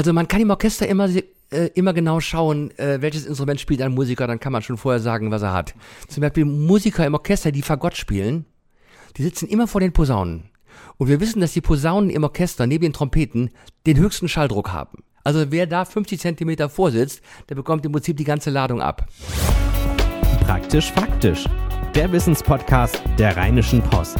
Also man kann im Orchester immer, äh, immer genau schauen, äh, welches Instrument spielt ein Musiker, dann kann man schon vorher sagen, was er hat. Zum Beispiel Musiker im Orchester, die Fagott spielen, die sitzen immer vor den Posaunen. Und wir wissen, dass die Posaunen im Orchester neben den Trompeten den höchsten Schalldruck haben. Also wer da 50 Zentimeter vorsitzt, der bekommt im Prinzip die ganze Ladung ab. Praktisch faktisch. Der Wissenspodcast der Rheinischen Post.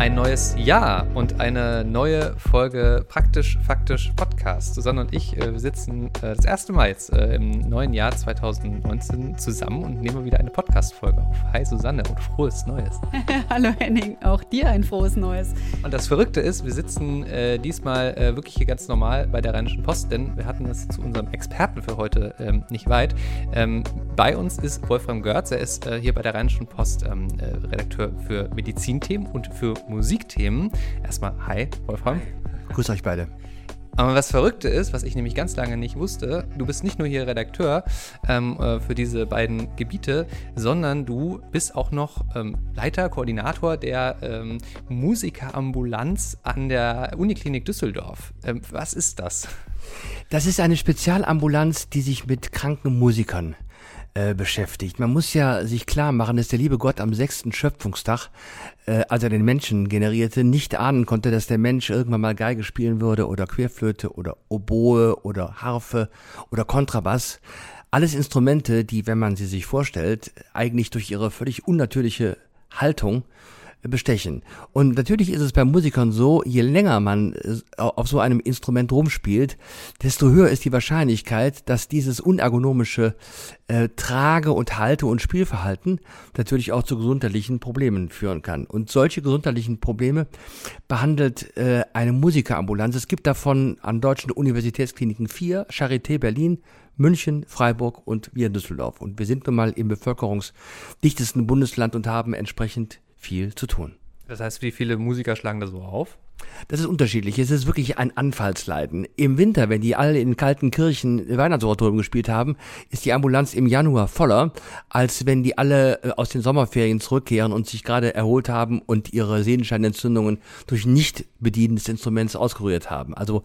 Ein neues Jahr und eine neue Folge Praktisch Faktisch Podcast. Susanne und ich äh, sitzen äh, das erste Mal jetzt äh, im neuen Jahr 2019 zusammen und nehmen wieder eine Podcast-Folge auf. Hi Susanne und frohes Neues. Hallo Henning, auch dir ein frohes Neues. Und das Verrückte ist, wir sitzen äh, diesmal äh, wirklich hier ganz normal bei der Rheinischen Post, denn wir hatten es zu unserem Experten für heute ähm, nicht weit. Ähm, bei uns ist Wolfram Görz, er ist äh, hier bei der Rheinischen Post ähm, Redakteur für Medizinthemen und für Musikthemen. Erstmal, hi, Wolfram. Grüß euch beide. Aber was Verrückte ist, was ich nämlich ganz lange nicht wusste, du bist nicht nur hier Redakteur ähm, äh, für diese beiden Gebiete, sondern du bist auch noch ähm, Leiter, Koordinator der ähm, Musikerambulanz an der Uniklinik Düsseldorf. Ähm, was ist das? Das ist eine Spezialambulanz, die sich mit kranken Musikern äh, beschäftigt. Man muss ja sich klar machen, dass der liebe Gott am sechsten Schöpfungstag, äh, als er den Menschen generierte, nicht ahnen konnte, dass der Mensch irgendwann mal Geige spielen würde oder Querflöte oder Oboe oder Harfe oder Kontrabass. Alles Instrumente, die, wenn man sie sich vorstellt, eigentlich durch ihre völlig unnatürliche Haltung bestechen. Und natürlich ist es bei Musikern so, je länger man äh, auf so einem Instrument rumspielt, desto höher ist die Wahrscheinlichkeit, dass dieses unergonomische äh, Trage- und Halte- und Spielverhalten natürlich auch zu gesundheitlichen Problemen führen kann. Und solche gesundheitlichen Probleme behandelt äh, eine Musikerambulanz. Es gibt davon an deutschen Universitätskliniken vier, Charité Berlin, München, Freiburg und wir in Düsseldorf. Und wir sind nun mal im bevölkerungsdichtesten Bundesland und haben entsprechend viel zu tun. Das heißt, wie viele Musiker schlagen da so auf? Das ist unterschiedlich. Es ist wirklich ein Anfallsleiden. Im Winter, wenn die alle in kalten Kirchen Weihnachtsoratorium gespielt haben, ist die Ambulanz im Januar voller, als wenn die alle äh, aus den Sommerferien zurückkehren und sich gerade erholt haben und ihre Sehnenscheinentzündungen durch Nicht-Bedienen des Instruments ausgerührt haben. Also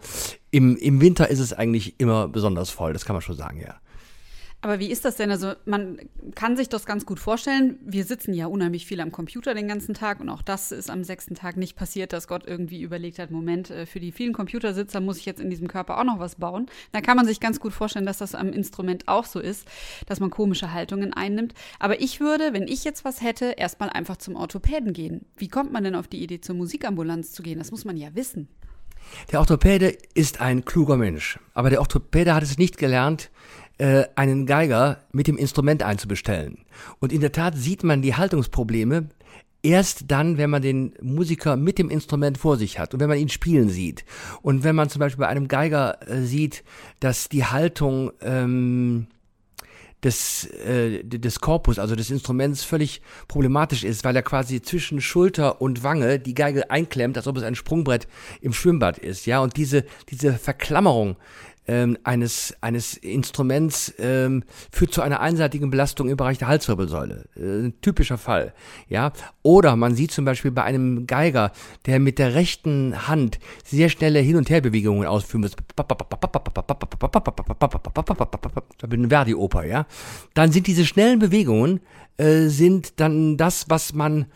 im, im Winter ist es eigentlich immer besonders voll, das kann man schon sagen, ja. Aber wie ist das denn? Also man kann sich das ganz gut vorstellen. Wir sitzen ja unheimlich viel am Computer den ganzen Tag und auch das ist am sechsten Tag nicht passiert, dass Gott irgendwie überlegt hat, Moment, äh, für die vielen Computersitzer muss ich jetzt in diesem Körper auch noch was bauen. Da kann man sich ganz gut vorstellen, dass das am Instrument auch so ist, dass man komische Haltungen einnimmt. Aber ich würde, wenn ich jetzt was hätte, erstmal einfach zum Orthopäden gehen. Wie kommt man denn auf die Idee, zur Musikambulanz zu gehen? Das muss man ja wissen. Der Orthopäde ist ein kluger Mensch, aber der Orthopäde hat es nicht gelernt, äh, einen Geiger mit dem Instrument einzubestellen. Und in der Tat sieht man die Haltungsprobleme erst dann, wenn man den Musiker mit dem Instrument vor sich hat und wenn man ihn spielen sieht. Und wenn man zum Beispiel bei einem Geiger äh, sieht, dass die Haltung ähm, des, äh, des Korpus, also des Instruments, völlig problematisch ist, weil er quasi zwischen Schulter und Wange die Geige einklemmt, als ob es ein Sprungbrett im Schwimmbad ist, ja. Und diese, diese Verklammerung ähm, eines, eines Instruments ähm, führt zu einer einseitigen Belastung im Bereich der Halswirbelsäule. Äh, ein typischer Fall. Ja? Oder man sieht zum Beispiel bei einem Geiger, der mit der rechten Hand sehr schnelle Hin- und Herbewegungen ausführen muss. Da bin Verdi-Oper, ja. Dann sind diese schnellen Bewegungen äh, sind dann das, was man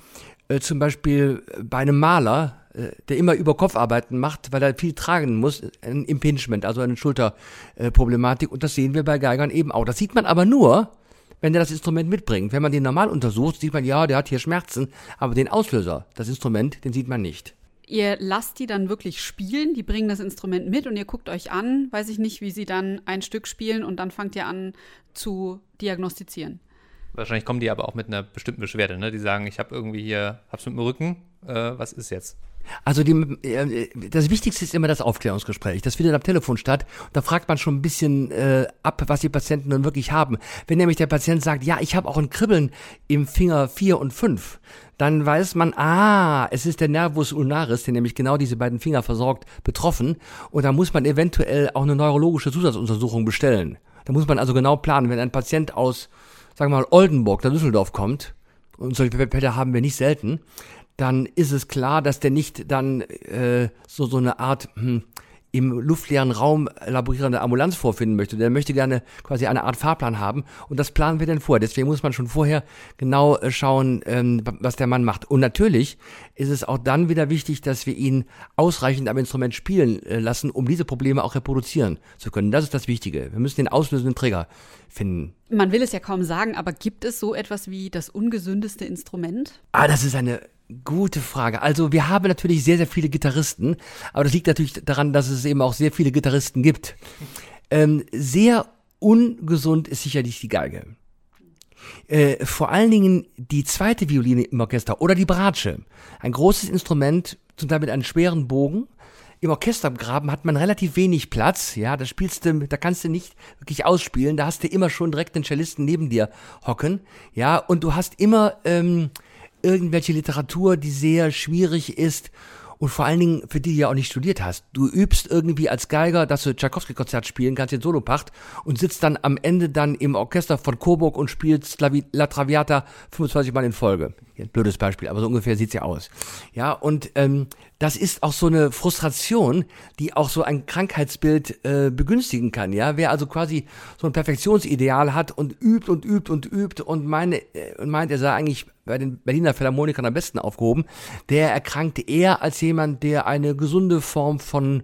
äh, zum Beispiel bei einem Maler äh, der immer über Kopfarbeiten macht, weil er viel tragen muss, ein Impingement, also eine Schulterproblematik. Und das sehen wir bei Geigern eben auch. Das sieht man aber nur, wenn der das Instrument mitbringt. Wenn man den normal untersucht, sieht man, ja, der hat hier Schmerzen, aber den Auslöser, das Instrument, den sieht man nicht. Ihr lasst die dann wirklich spielen, die bringen das Instrument mit und ihr guckt euch an, weiß ich nicht, wie sie dann ein Stück spielen und dann fangt ihr an zu diagnostizieren. Wahrscheinlich kommen die aber auch mit einer bestimmten Beschwerde, ne? Die sagen, ich habe irgendwie hier, hab's mit dem Rücken, äh, was ist jetzt? Also die, äh, das Wichtigste ist immer das Aufklärungsgespräch. Das findet am Telefon statt. Da fragt man schon ein bisschen äh, ab, was die Patienten nun wirklich haben. Wenn nämlich der Patient sagt, ja, ich habe auch ein Kribbeln im Finger 4 und 5, dann weiß man, ah, es ist der Nervus ulnaris, der nämlich genau diese beiden Finger versorgt, betroffen. Und da muss man eventuell auch eine neurologische Zusatzuntersuchung bestellen. Da muss man also genau planen, wenn ein Patient aus, sagen wir mal, Oldenburg nach Düsseldorf kommt, und solche Fälle haben wir nicht selten, dann ist es klar, dass der nicht dann äh, so, so eine Art hm, im luftleeren Raum laborierende Ambulanz vorfinden möchte. Der möchte gerne quasi eine Art Fahrplan haben und das planen wir dann vor. Deswegen muss man schon vorher genau äh, schauen, ähm, was der Mann macht. Und natürlich ist es auch dann wieder wichtig, dass wir ihn ausreichend am Instrument spielen äh, lassen, um diese Probleme auch reproduzieren zu können. Das ist das Wichtige. Wir müssen den auslösenden Träger finden. Man will es ja kaum sagen, aber gibt es so etwas wie das ungesündeste Instrument? Ah, das ist eine Gute Frage. Also wir haben natürlich sehr, sehr viele Gitarristen, aber das liegt natürlich daran, dass es eben auch sehr viele Gitarristen gibt. Ähm, sehr ungesund ist sicherlich die Geige. Äh, vor allen Dingen die zweite Violine im Orchester oder die Bratsche. Ein großes Instrument, zum Teil mit einem schweren Bogen. Im Orchestergraben hat man relativ wenig Platz, ja, da spielst du, da kannst du nicht wirklich ausspielen, da hast du immer schon direkt den Cellisten neben dir hocken, ja, und du hast immer ähm, irgendwelche Literatur, die sehr schwierig ist und vor allen Dingen für die, die ja auch nicht studiert hast. Du übst irgendwie als Geiger, dass du Tchaikovsky-Konzert spielen kannst, den Solopacht und sitzt dann am Ende dann im Orchester von Coburg und spielst La, Traviata 25 Mal in Folge. Blödes Beispiel, aber so ungefähr sieht's ja aus. Ja, und ähm, das ist auch so eine Frustration, die auch so ein Krankheitsbild äh, begünstigen kann. Ja, wer also quasi so ein Perfektionsideal hat und übt und übt und übt und meine äh, und meint, er sei eigentlich bei den Berliner Philharmonikern am besten aufgehoben, der erkrankt eher als jemand, der eine gesunde Form von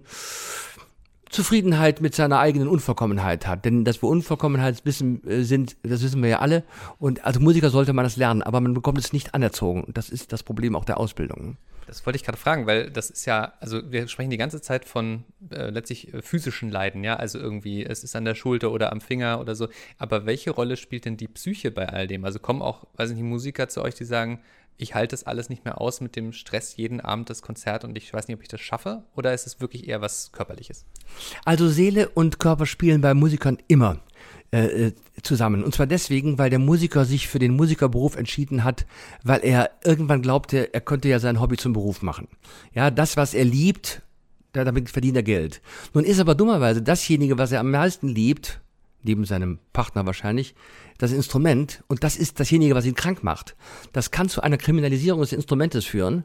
Zufriedenheit mit seiner eigenen Unvollkommenheit hat. Denn dass wir Unvollkommenheit wissen, äh, sind, das wissen wir ja alle. Und als Musiker sollte man das lernen, aber man bekommt es nicht anerzogen. Das ist das Problem auch der Ausbildung. Das wollte ich gerade fragen, weil das ist ja, also wir sprechen die ganze Zeit von äh, letztlich äh, physischen Leiden, ja, also irgendwie, es ist an der Schulter oder am Finger oder so. Aber welche Rolle spielt denn die Psyche bei all dem? Also kommen auch, weiß nicht, Musiker zu euch, die sagen, ich halte das alles nicht mehr aus mit dem Stress jeden Abend das Konzert und ich weiß nicht, ob ich das schaffe? Oder ist es wirklich eher was Körperliches? Also Seele und Körper spielen bei Musikern immer äh, äh, zusammen. Und zwar deswegen, weil der Musiker sich für den Musikerberuf entschieden hat, weil er irgendwann glaubte, er könnte ja sein Hobby zum Beruf machen. Ja, das, was er liebt, damit verdient er Geld. Nun ist aber dummerweise dasjenige, was er am meisten liebt, neben seinem Partner wahrscheinlich, das Instrument und das ist dasjenige, was ihn krank macht. Das kann zu einer Kriminalisierung des Instrumentes führen.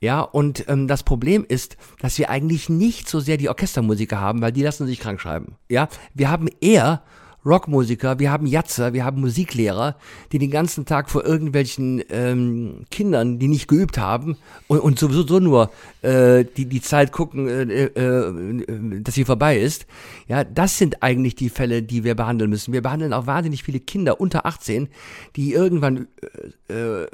Ja, und ähm, das Problem ist, dass wir eigentlich nicht so sehr die Orchestermusiker haben, weil die lassen sich krank schreiben. Ja, wir haben eher Rockmusiker, wir haben Jatzer, wir haben Musiklehrer, die den ganzen Tag vor irgendwelchen ähm, Kindern, die nicht geübt haben und, und sowieso nur äh, die, die Zeit gucken, äh, äh, dass sie vorbei ist. Ja, das sind eigentlich die Fälle, die wir behandeln müssen. Wir behandeln auch wahnsinnig viele Kinder unter 18, die irgendwann äh, äh,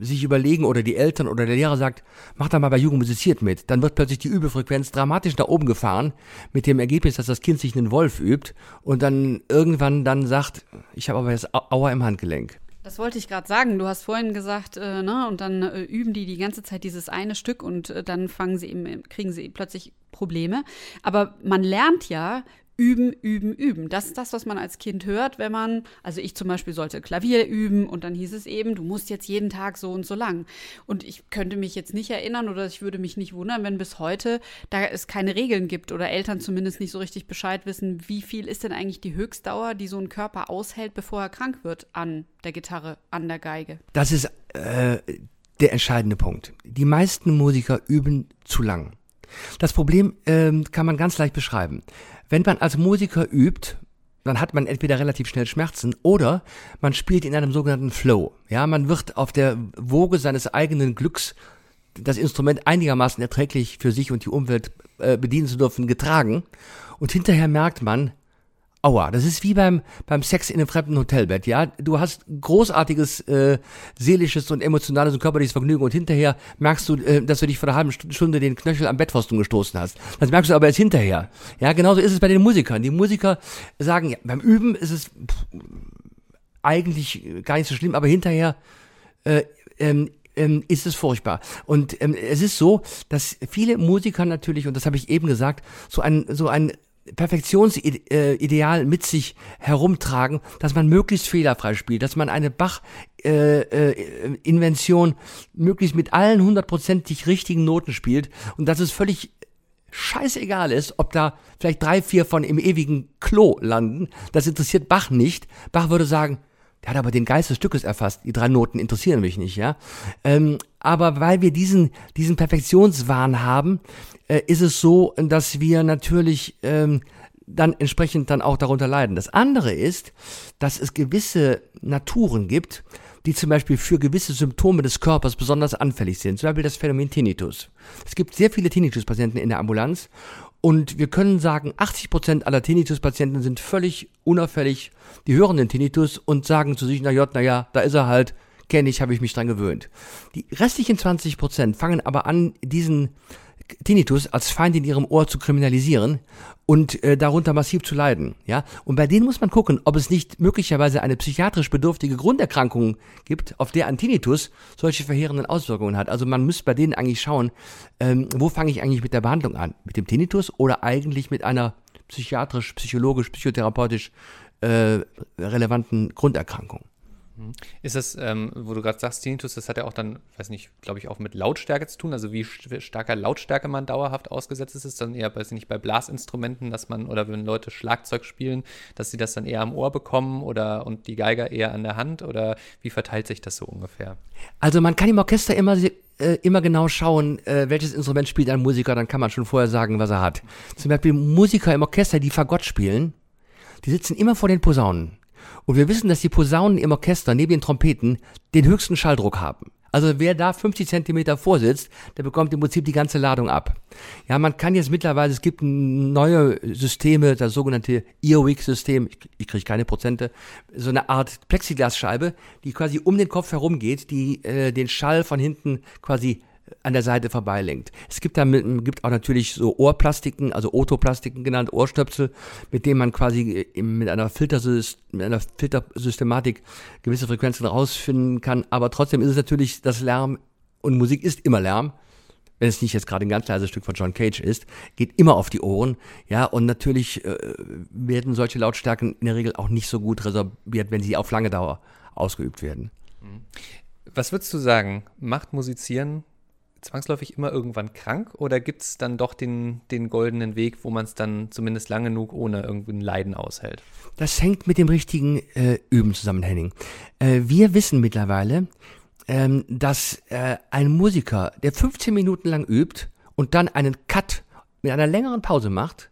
sich überlegen oder die Eltern oder der Lehrer sagt, mach da mal bei Jugend musiziert mit. Dann wird plötzlich die Übefrequenz dramatisch nach oben gefahren, mit dem Ergebnis, dass das Kind sich einen Wolf übt und dann irgendwann dann sagt, ich habe aber jetzt Aua im Handgelenk. Das wollte ich gerade sagen. Du hast vorhin gesagt, äh, ne, und dann äh, üben die die ganze Zeit dieses eine Stück und äh, dann fangen sie eben, kriegen sie plötzlich Probleme. Aber man lernt ja üben, üben, üben. Das ist das, was man als Kind hört, wenn man, also ich zum Beispiel sollte Klavier üben und dann hieß es eben, du musst jetzt jeden Tag so und so lang. Und ich könnte mich jetzt nicht erinnern oder ich würde mich nicht wundern, wenn bis heute da es keine Regeln gibt oder Eltern zumindest nicht so richtig Bescheid wissen, wie viel ist denn eigentlich die Höchstdauer, die so ein Körper aushält, bevor er krank wird an der Gitarre, an der Geige. Das ist äh, der entscheidende Punkt. Die meisten Musiker üben zu lang. Das Problem ähm, kann man ganz leicht beschreiben. Wenn man als Musiker übt, dann hat man entweder relativ schnell Schmerzen oder man spielt in einem sogenannten Flow. Ja, man wird auf der Woge seines eigenen Glücks das Instrument einigermaßen erträglich für sich und die Umwelt äh, bedienen zu dürfen getragen und hinterher merkt man, Aua, das ist wie beim, beim Sex in einem fremden Hotelbett, ja. Du hast großartiges äh, seelisches und emotionales und körperliches Vergnügen und hinterher merkst du, äh, dass du dich vor einer halben Stunde den Knöchel am Bettpfosten gestoßen hast. Das merkst du aber erst hinterher. Ja, genauso ist es bei den Musikern. Die Musiker sagen, ja, beim Üben ist es pff, eigentlich gar nicht so schlimm, aber hinterher äh, ähm, ähm, ist es furchtbar. Und ähm, es ist so, dass viele Musiker natürlich, und das habe ich eben gesagt, so ein, so ein Perfektionsideal mit sich herumtragen, dass man möglichst fehlerfrei spielt, dass man eine Bach-Invention äh, äh, möglichst mit allen hundertprozentig richtigen Noten spielt und dass es völlig scheißegal ist, ob da vielleicht drei, vier von im ewigen Klo landen. Das interessiert Bach nicht. Bach würde sagen, Der hat aber den Geist des Stückes erfasst. Die drei Noten interessieren mich nicht, ja. Ähm, aber weil wir diesen, diesen Perfektionswahn haben, äh, ist es so, dass wir natürlich ähm, dann entsprechend dann auch darunter leiden. Das andere ist, dass es gewisse Naturen gibt, die zum Beispiel für gewisse Symptome des Körpers besonders anfällig sind. Zum Beispiel das Phänomen Tinnitus. Es gibt sehr viele Tinnitus-Patienten in der Ambulanz und wir können sagen, 80 Prozent aller Tinnitus-Patienten sind völlig unauffällig, die hören den Tinnitus und sagen zu sich, na ja, na ja, da ist er halt, kenne ich, habe ich mich dran gewöhnt. Die restlichen 20 Prozent fangen aber an, diesen Tinnitus als Feind in ihrem Ohr zu kriminalisieren und äh, darunter massiv zu leiden. Ja? Und bei denen muss man gucken, ob es nicht möglicherweise eine psychiatrisch bedürftige Grunderkrankung gibt, auf der ein Tinnitus solche verheerenden Auswirkungen hat. Also man muss bei denen eigentlich schauen, ähm, wo fange ich eigentlich mit der Behandlung an? Mit dem Tinnitus oder eigentlich mit einer psychiatrisch, psychologisch, psychotherapeutisch äh, relevanten Grunderkrankung? Mhm. Ist das, ähm, wo du gerade sagst, Tinnitus, das hat ja auch dann, weiß nicht, glaube ich, auch mit Lautstärke zu tun, also wie starker Lautstärke man dauerhaft ausgesetzt ist, ist dann eher, weiß nicht, bei Blasinstrumenten, dass man, oder wenn Leute Schlagzeug spielen, dass sie das dann eher am Ohr bekommen oder und die Geiger eher an der Hand oder wie verteilt sich das so ungefähr? Also man kann im Orchester immer äh, immer genau schauen, äh, welches Instrument spielt ein Musiker, dann kann man schon vorher sagen, was er hat. Zum Beispiel Musiker im Orchester, die Fagott spielen, die sitzen immer vor den Posaunen. Und wir wissen, dass die Posaunen im Orchester neben den Trompeten den höchsten Schalldruck haben. Also wer da 50 Zentimeter vorsitzt, der bekommt im Prinzip die ganze Ladung ab. Ja, man kann jetzt mittlerweile, es gibt neue Systeme, das sogenannte Earwig-System, ich, kriege keine Prozente, so eine Art Plexiglasscheibe, die quasi um den Kopf herum geht, die äh, den Schall von hinten quasi an der Seite vorbeilenkt. Es gibt da gibt auch natürlich so Ohrplastiken, also Otoplastiken genannt, Ohrstöpsel, mit denen man quasi mit einer, mit einer Filtersystematik gewisse Frequenzen rausfinden kann. Aber trotzdem ist es natürlich das Lärm und Musik ist immer Lärm. Wenn es nicht jetzt gerade ein ganz leises Stück von John Cage ist, geht immer auf die Ohren. Ja, und natürlich äh, werden solche Lautstärken in der Regel auch nicht so gut resorbiert, wenn sie auf lange Dauer ausgeübt werden. Was würdest du sagen? Macht Musizieren zwangsläufig immer irgendwann krank oder gibt es dann doch den, den goldenen Weg, wo man es dann zumindest lang genug ohne irgendein Leiden aushält? Das hängt mit dem richtigen äh, Üben zusammen, Henning. Äh, wir wissen mittlerweile, ähm, dass äh, ein Musiker, der 15 Minuten lang übt und dann einen Cut mit einer längeren Pause macht,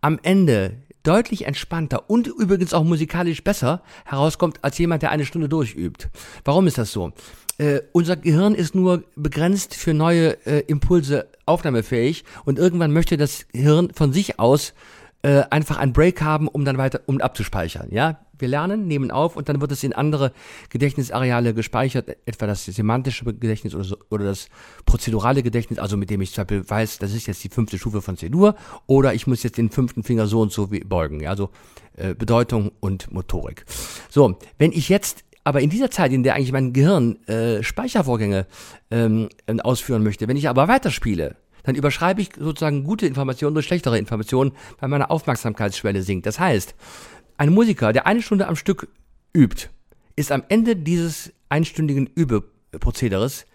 am Ende deutlich entspannter und übrigens auch musikalisch besser herauskommt als jemand, der eine Stunde durchübt. Warum ist das so? Äh, unser Gehirn ist nur begrenzt für neue äh, Impulse aufnahmefähig und irgendwann möchte das Hirn von sich aus äh, einfach einen Break haben, um dann weiter, um abzuspeichern. Ja, wir lernen, nehmen auf und dann wird es in andere Gedächtnisareale gespeichert, etwa das semantische Gedächtnis oder, so, oder das prozedurale Gedächtnis, also mit dem ich zum Beispiel weiß, das ist jetzt die fünfte Stufe von C-Dur oder ich muss jetzt den fünften Finger so und so beugen. Ja, also äh, Bedeutung und Motorik. So, wenn ich jetzt aber in dieser Zeit, in der eigentlich mein Gehirn äh, Speichervorgänge ähm, ausführen möchte, wenn ich aber weiterspiele, dann überschreibe ich sozusagen gute Informationen durch schlechtere Informationen, weil meine Aufmerksamkeitsschwelle sinkt. Das heißt, ein Musiker, der eine Stunde am Stück übt, ist am Ende dieses einstündigen Übeprozederes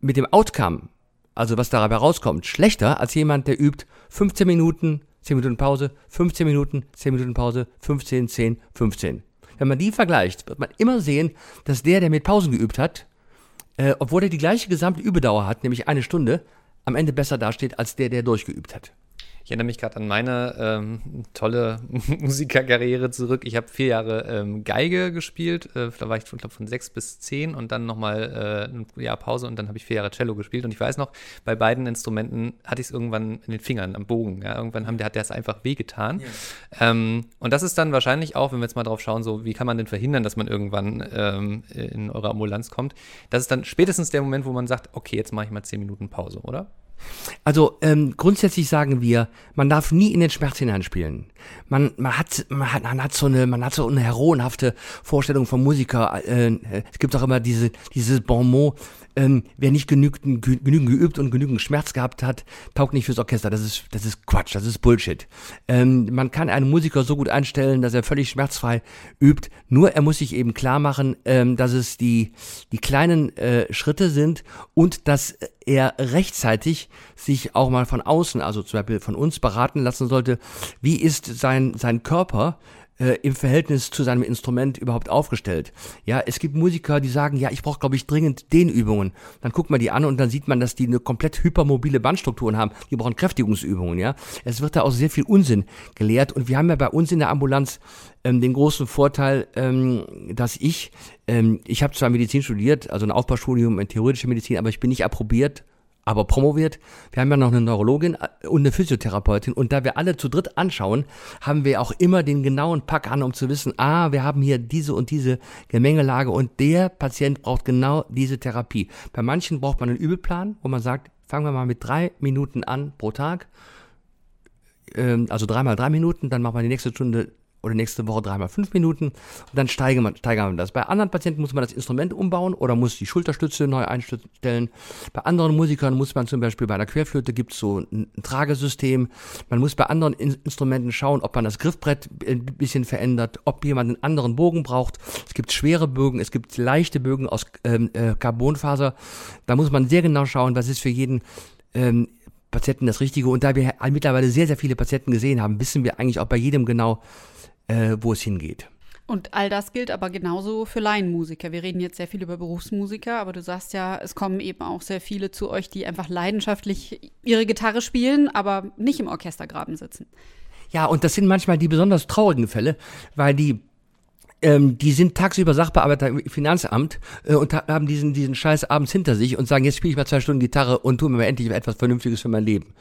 mit dem Outcome, also was dabei rauskommt, schlechter als jemand, der übt 15 Minuten, 10 Minuten Pause, 15 Minuten, 10 Minuten Pause, 15, 10, 15. Wenn man die vergleicht, wird man immer sehen, dass der, der mit Pausen geübt hat, äh, obwohl er die gleiche gesamte Übedauer hat, nämlich eine Stunde, am Ende besser dasteht als der, der durchgeübt hat. Ich erinnere mich gerade an meine ähm, tolle Musikerkarriere zurück. Ich habe vier Jahre ähm, Geige gespielt. Äh, da war ich von, glaub, von sechs bis zehn und dann nochmal äh, ein Jahr Pause und dann habe ich vier Jahre Cello gespielt. Und ich weiß noch, bei beiden Instrumenten hatte ich es irgendwann in den Fingern, am Bogen. Ja? Irgendwann haben, der, hat der es einfach wehgetan. Ja. Ähm, und das ist dann wahrscheinlich auch, wenn wir jetzt mal drauf schauen, so wie kann man denn verhindern, dass man irgendwann ähm, in eure Ambulanz kommt. Das ist dann spätestens der Moment, wo man sagt, okay, jetzt mache ich mal zehn Minuten Pause, oder? Also ähm, grundsätzlich sagen wir, man darf nie in den Schmerz hineinspielen. Man, man, hat, man, hat, man hat so eine, man hat so eine heroenhafte Vorstellung vom Musiker. Äh, es gibt auch immer diese, dieses Bon mot, ähm, wer nicht genügend, genügend geübt und genügend Schmerz gehabt hat, taugt nicht fürs Orchester. Das ist, das ist Quatsch, das ist Bullshit. Ähm, man kann einen Musiker so gut einstellen, dass er völlig schmerzfrei übt. Nur er muss sich eben klar machen, ähm, dass es die, die kleinen äh, Schritte sind und dass er rechtzeitig sich auch mal von außen, also zum Beispiel von uns beraten lassen sollte, wie ist sein, sein Körper, äh, im Verhältnis zu seinem Instrument überhaupt aufgestellt. Ja, es gibt Musiker, die sagen, ja, ich brauche, glaube ich, dringend Dehnübungen. Dann guckt man die an und dann sieht man, dass die eine komplett hypermobile Bandstrukturen haben. Die brauchen Kräftigungsübungen, ja. Es wird da auch sehr viel Unsinn gelehrt und wir haben ja bei uns in der Ambulanz ähm, den großen Vorteil, ähm, dass ich, ähm, ich habe zwar Medizin studiert, also ein Aufbaustudium in theoretische Medizin, aber ich bin nicht approbiert aber promoviert. Wir haben ja noch eine Neurologin äh, und eine Physiotherapeutin. Und da wir alle zu dritt anschauen, haben wir auch immer den genauen Pack an, um zu wissen, ah, wir haben hier diese und diese Gemengelage und der Patient braucht genau diese Therapie. Bei manchen braucht man einen Übelplan, wo man sagt, fangen wir mal mit drei Minuten an pro Tag. Ähm, also dreimal drei Minuten, dann machen wir die nächste Stunde oder nächste Woche dreimal fünf Minuten und dann steigern wir, steigern wir das. Bei anderen Patienten muss man das Instrument umbauen oder muss die Schulterstütze neu einstellen. Bei anderen Musikern muss man zum Beispiel bei einer Querflöte gibt es so ein, ein, Tragesystem. Man muss bei anderen in Instrumenten schauen, ob man das Griffbrett ein bisschen verändert, ob jemand einen anderen Bogen braucht. Es gibt schwere Bögen, es gibt leichte Bögen aus ähm, äh, Carbonfaser. Da muss man sehr genau schauen, was ist für jeden ähm, Patienten das Richtige. Und da wir mittlerweile sehr, sehr viele Patienten gesehen haben, wissen wir eigentlich auch bei jedem genau, äh, wo es hingeht. Und all das gilt aber genauso für Laienmusiker. Wir reden jetzt sehr viel über Berufsmusiker, aber du sagst ja, es kommen eben auch sehr viele zu euch, die einfach leidenschaftlich ihre Gitarre spielen, aber nicht im Orchestergraben sitzen. Ja, und das sind manchmal die besonders traurigen Fälle, weil die ähm, die sind tagsüber Sachbearbeiter im Finanzamt äh, und haben diesen, diesen Scheiß abends hinter sich und sagen, jetzt spiele ich mal zwei Stunden Gitarre und tue mir mal endlich etwas Vernünftiges für mein Leben.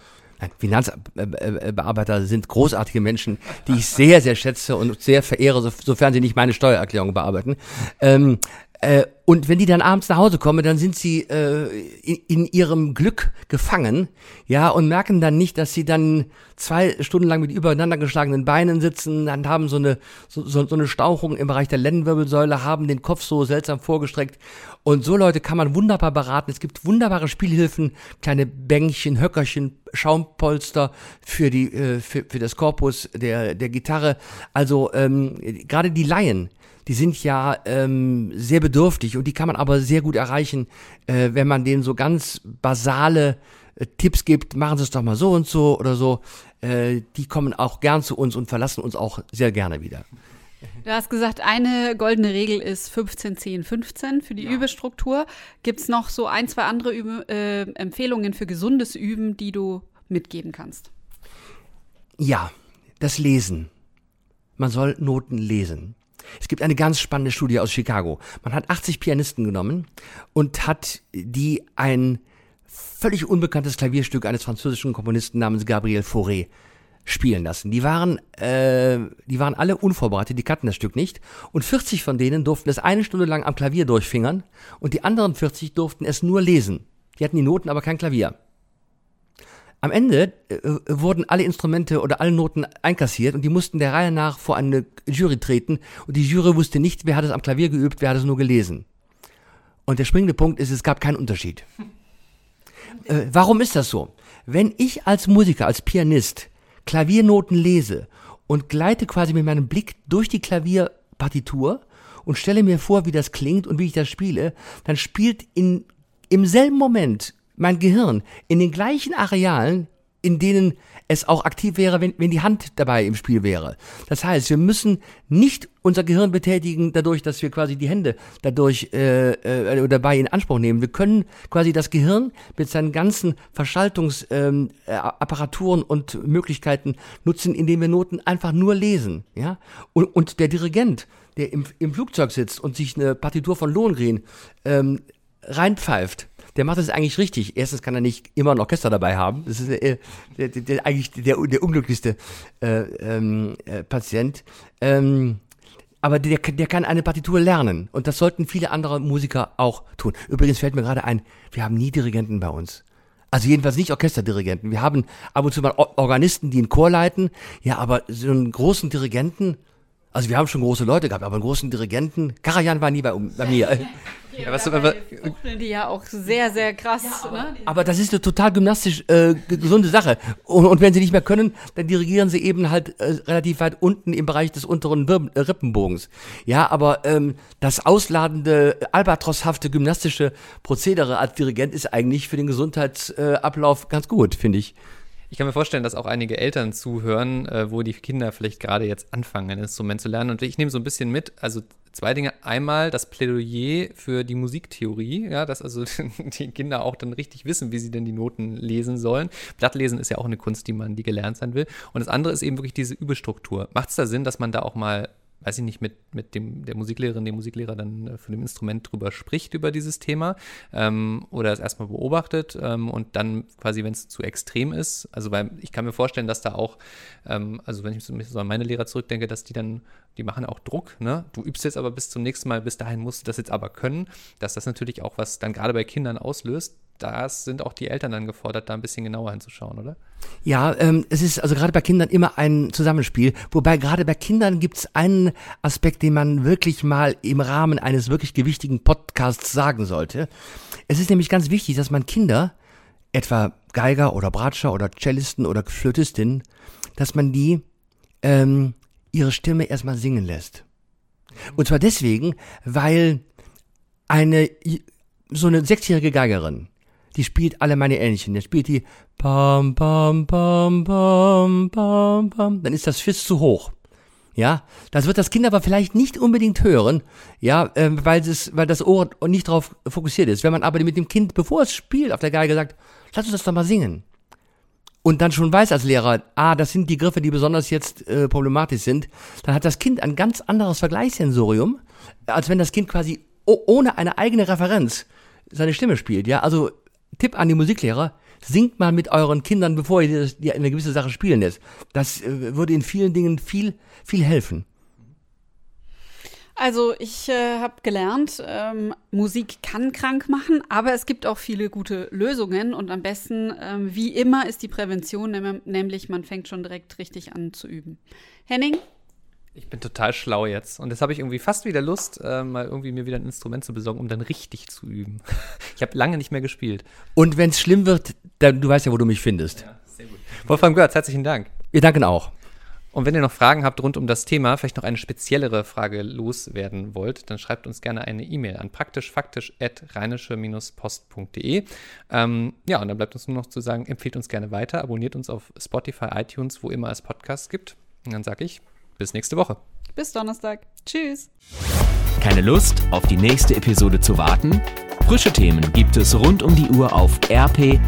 Finanzbearbeiter sind großartige Menschen, die ich sehr, sehr schätze und sehr verehre, sofern sie nicht meine Steuererklärung bearbeiten. Ähm, äh, und wenn die dann abends nach Hause kommen, dann sind sie äh, in, in, ihrem Glück gefangen, ja, und merken dann nicht, dass sie dann zwei Stunden lang mit übereinander geschlagenen Beinen sitzen, dann haben so eine so, so, so eine Stauchung im Bereich der Lendenwirbelsäule, haben den Kopf so seltsam vorgestreckt. Und so Leute kann man wunderbar beraten. Es gibt wunderbare Spielhilfen, kleine Bänkchen, Höckerchen, Schaumpolster für die äh, für, für das Korpus der der Gitarre. Also ähm, gerade die Laien die sind ja ähm, sehr bedürftig und die kann man aber sehr gut erreichen, äh, wenn man denen so ganz basale äh, Tipps gibt, machen Sie es doch mal so und so oder so. Äh, die kommen auch gern zu uns und verlassen uns auch sehr gerne wieder. Du hast gesagt, eine goldene Regel ist 15, 10, 15 für die ja. Übestruktur. Gibt es noch so ein, zwei andere Übe, äh, Empfehlungen für gesundes Üben, die du mitgeben kannst? Ja, das Lesen. Man soll Noten lesen. Es gibt eine ganz spannende Studie aus Chicago. Man hat 80 Pianisten genommen und hat die ein völlig unbekanntes Klavierstück eines französischen Komponisten namens Gabriel Fauré spielen lassen. Die waren, äh, die waren alle unvorbereitet, die kannten das Stück nicht. Und 40 von denen durften es eine Stunde lang am Klavier durchfingern und die anderen 40 durften es nur lesen. Die hatten die Noten, aber kein Klavier. Am Ende äh, wurden alle Instrumente oder alle Noten einkassiert und die mussten der Reihe nach vor eine Jury treten und die Jury wusste nicht, wer hat es am Klavier geübt, wer hat es nur gelesen. Und der springende Punkt ist, es gab keinen Unterschied. Äh, warum ist das so? Wenn ich als Musiker, als Pianist Klaviernoten lese und gleite quasi mit meinem Blick durch die Klavierpartitur und stelle mir vor, wie das klingt und wie ich das spiele, dann spielt in, im selben Moment mein Gehirn in den gleichen Arealen, in denen es auch aktiv wäre, wenn, wenn die Hand dabei im Spiel wäre. Das heißt, wir müssen nicht unser Gehirn betätigen, dadurch, dass wir quasi die Hände dadurch äh, äh, dabei in Anspruch nehmen. Wir können quasi das Gehirn mit seinen ganzen Verschaltungsapparaturen ähm, äh, und Möglichkeiten nutzen, indem wir Noten einfach nur lesen. Ja? Und, und der Dirigent, der im, im Flugzeug sitzt und sich eine Partitur von Lohengrin ähm, reinpfeift, der macht das eigentlich richtig. Erstens kann er nicht immer ein Orchester dabei haben. Das ist äh, der, der, der, eigentlich der, der unglücklichste äh, ähm, äh, Patient. Ähm, aber der, der kann eine Partitur lernen. Und das sollten viele andere Musiker auch tun. Übrigens fällt mir gerade ein, wir haben nie Dirigenten bei uns. Also jedenfalls nicht Orchesterdirigenten. Wir haben ab und zu mal Organisten, die einen Chor leiten. Ja, aber so einen großen Dirigenten, also wir haben schon große Leute gehabt, aber einen großen Dirigenten, Karajan war nie bei, bei mir. Ja, was, aber, die ja auch sehr, sehr krass. Ja, aber, ne? aber, das ist eine total gymnastisch äh, gesunde Sache. Und, und, wenn sie nicht mehr können, dann dirigieren sie eben halt äh, relativ weit unten im Bereich des unteren äh, Rippenbogens. Ja, aber ähm, das ausladende, albatroshafte gymnastische Prozedere als Dirigent ist eigentlich für den Gesundheitsablauf ganz gut, finde ich. Ich kann mir vorstellen, dass auch einige Eltern zuhören, äh, wo die Kinder vielleicht gerade jetzt anfangen, ein Instrument zu lernen. Und ich nehme so ein bisschen mit, also zwei Dinge. Einmal das Plädoyer für die Musiktheorie, ja, dass also die Kinder auch dann richtig wissen, wie sie denn die Noten lesen sollen. Blattlesen ist ja auch eine Kunst, die man, die gelernt sein will. Und das andere ist eben wirklich diese Übestruktur. Macht es da Sinn, dass man da auch mal weiß ich nicht, mit, mit dem, der Musiklehrerin, dem Musiklehrer dann äh, von dem Instrument drüber spricht über dieses Thema ähm, oder es erstmal beobachtet ähm, und dann quasi, wenn es zu extrem ist, also weil ich kann mir vorstellen, dass da auch, ähm, also wenn ich so an meine Lehrer zurückdenke, dass die dann, die machen auch Druck, ne? Du übst jetzt aber bis zum nächsten Mal, bis dahin musst du das jetzt aber können, dass das natürlich auch was dann gerade bei Kindern auslöst, da sind auch die Eltern dann gefordert, da ein bisschen genauer hinzuschauen, oder? Ja, ähm, es ist also gerade bei Kindern immer ein Zusammenspiel. Wobei gerade bei Kindern gibt es einen Aspekt, den man wirklich mal im Rahmen eines wirklich gewichtigen Podcasts sagen sollte. Es ist nämlich ganz wichtig, dass man Kinder, etwa Geiger oder Bratscher oder Cellisten oder Flötistin, dass man die ähm, ihre Stimme erstmal singen lässt. Und zwar deswegen, weil eine so eine sechsjährige Geigerin, die spielt alle meine Ähnchen. Der spielt die pam, pam, pam, pam, pam, pam. Dann ist das Fist zu hoch. Ja, das wird das Kind aber vielleicht nicht unbedingt hören, ja, äh, weil, es, weil das Ohr nicht darauf fokussiert ist. Wenn man aber mit dem Kind, bevor es spielt, auf der Geige sagt, lass uns das doch mal singen. Und dann schon weiß als Lehrer, ah, das sind die Griffe, die besonders jetzt äh, problematisch sind, dann hat das Kind ein ganz anderes Vergleichssensorium, als wenn das Kind quasi ohne eine eigene Referenz seine Stimme spielt. Ja, also Tipp an die Musiklehrer, singt mal mit euren Kindern, bevor ihr eine gewisse Sache spielen lässt. Das äh, würde in vielen Dingen viel, viel helfen. Also ich äh, habe gelernt, ähm, Musik kann krank machen, aber es gibt auch viele gute Lösungen und am besten, ähm, wie immer, ist die Prävention, nämlich man fängt schon direkt richtig an zu üben. Henning, ich bin total schlau jetzt. Und jetzt habe ich irgendwie fast wieder Lust, äh, mal irgendwie mir wieder ein Instrument zu besorgen, um dann richtig zu üben. ich habe lange nicht mehr gespielt. Und wenn es schlimm wird, dann, du weißt ja, wo du mich findest. Ja, sehr gut. Wolfgang Görz, herzlichen Dank. Wir danken auch. Und wenn ihr noch Fragen habt rund um das Thema, vielleicht noch eine speziellere Frage loswerden wollt, dann schreibt uns gerne eine E-Mail an praktischfaktisch.rheinische-post.de. Ähm, ja, und dann bleibt uns nur noch zu sagen, empfehlt uns gerne weiter, abonniert uns auf Spotify, iTunes, wo immer es Podcasts gibt. Und dann sage ich bis nächste Woche. Bis Donnerstag. Tschüss. Keine Lust, auf die nächste Episode zu warten? Frische Themen gibt es rund um die Uhr auf rp-online.de.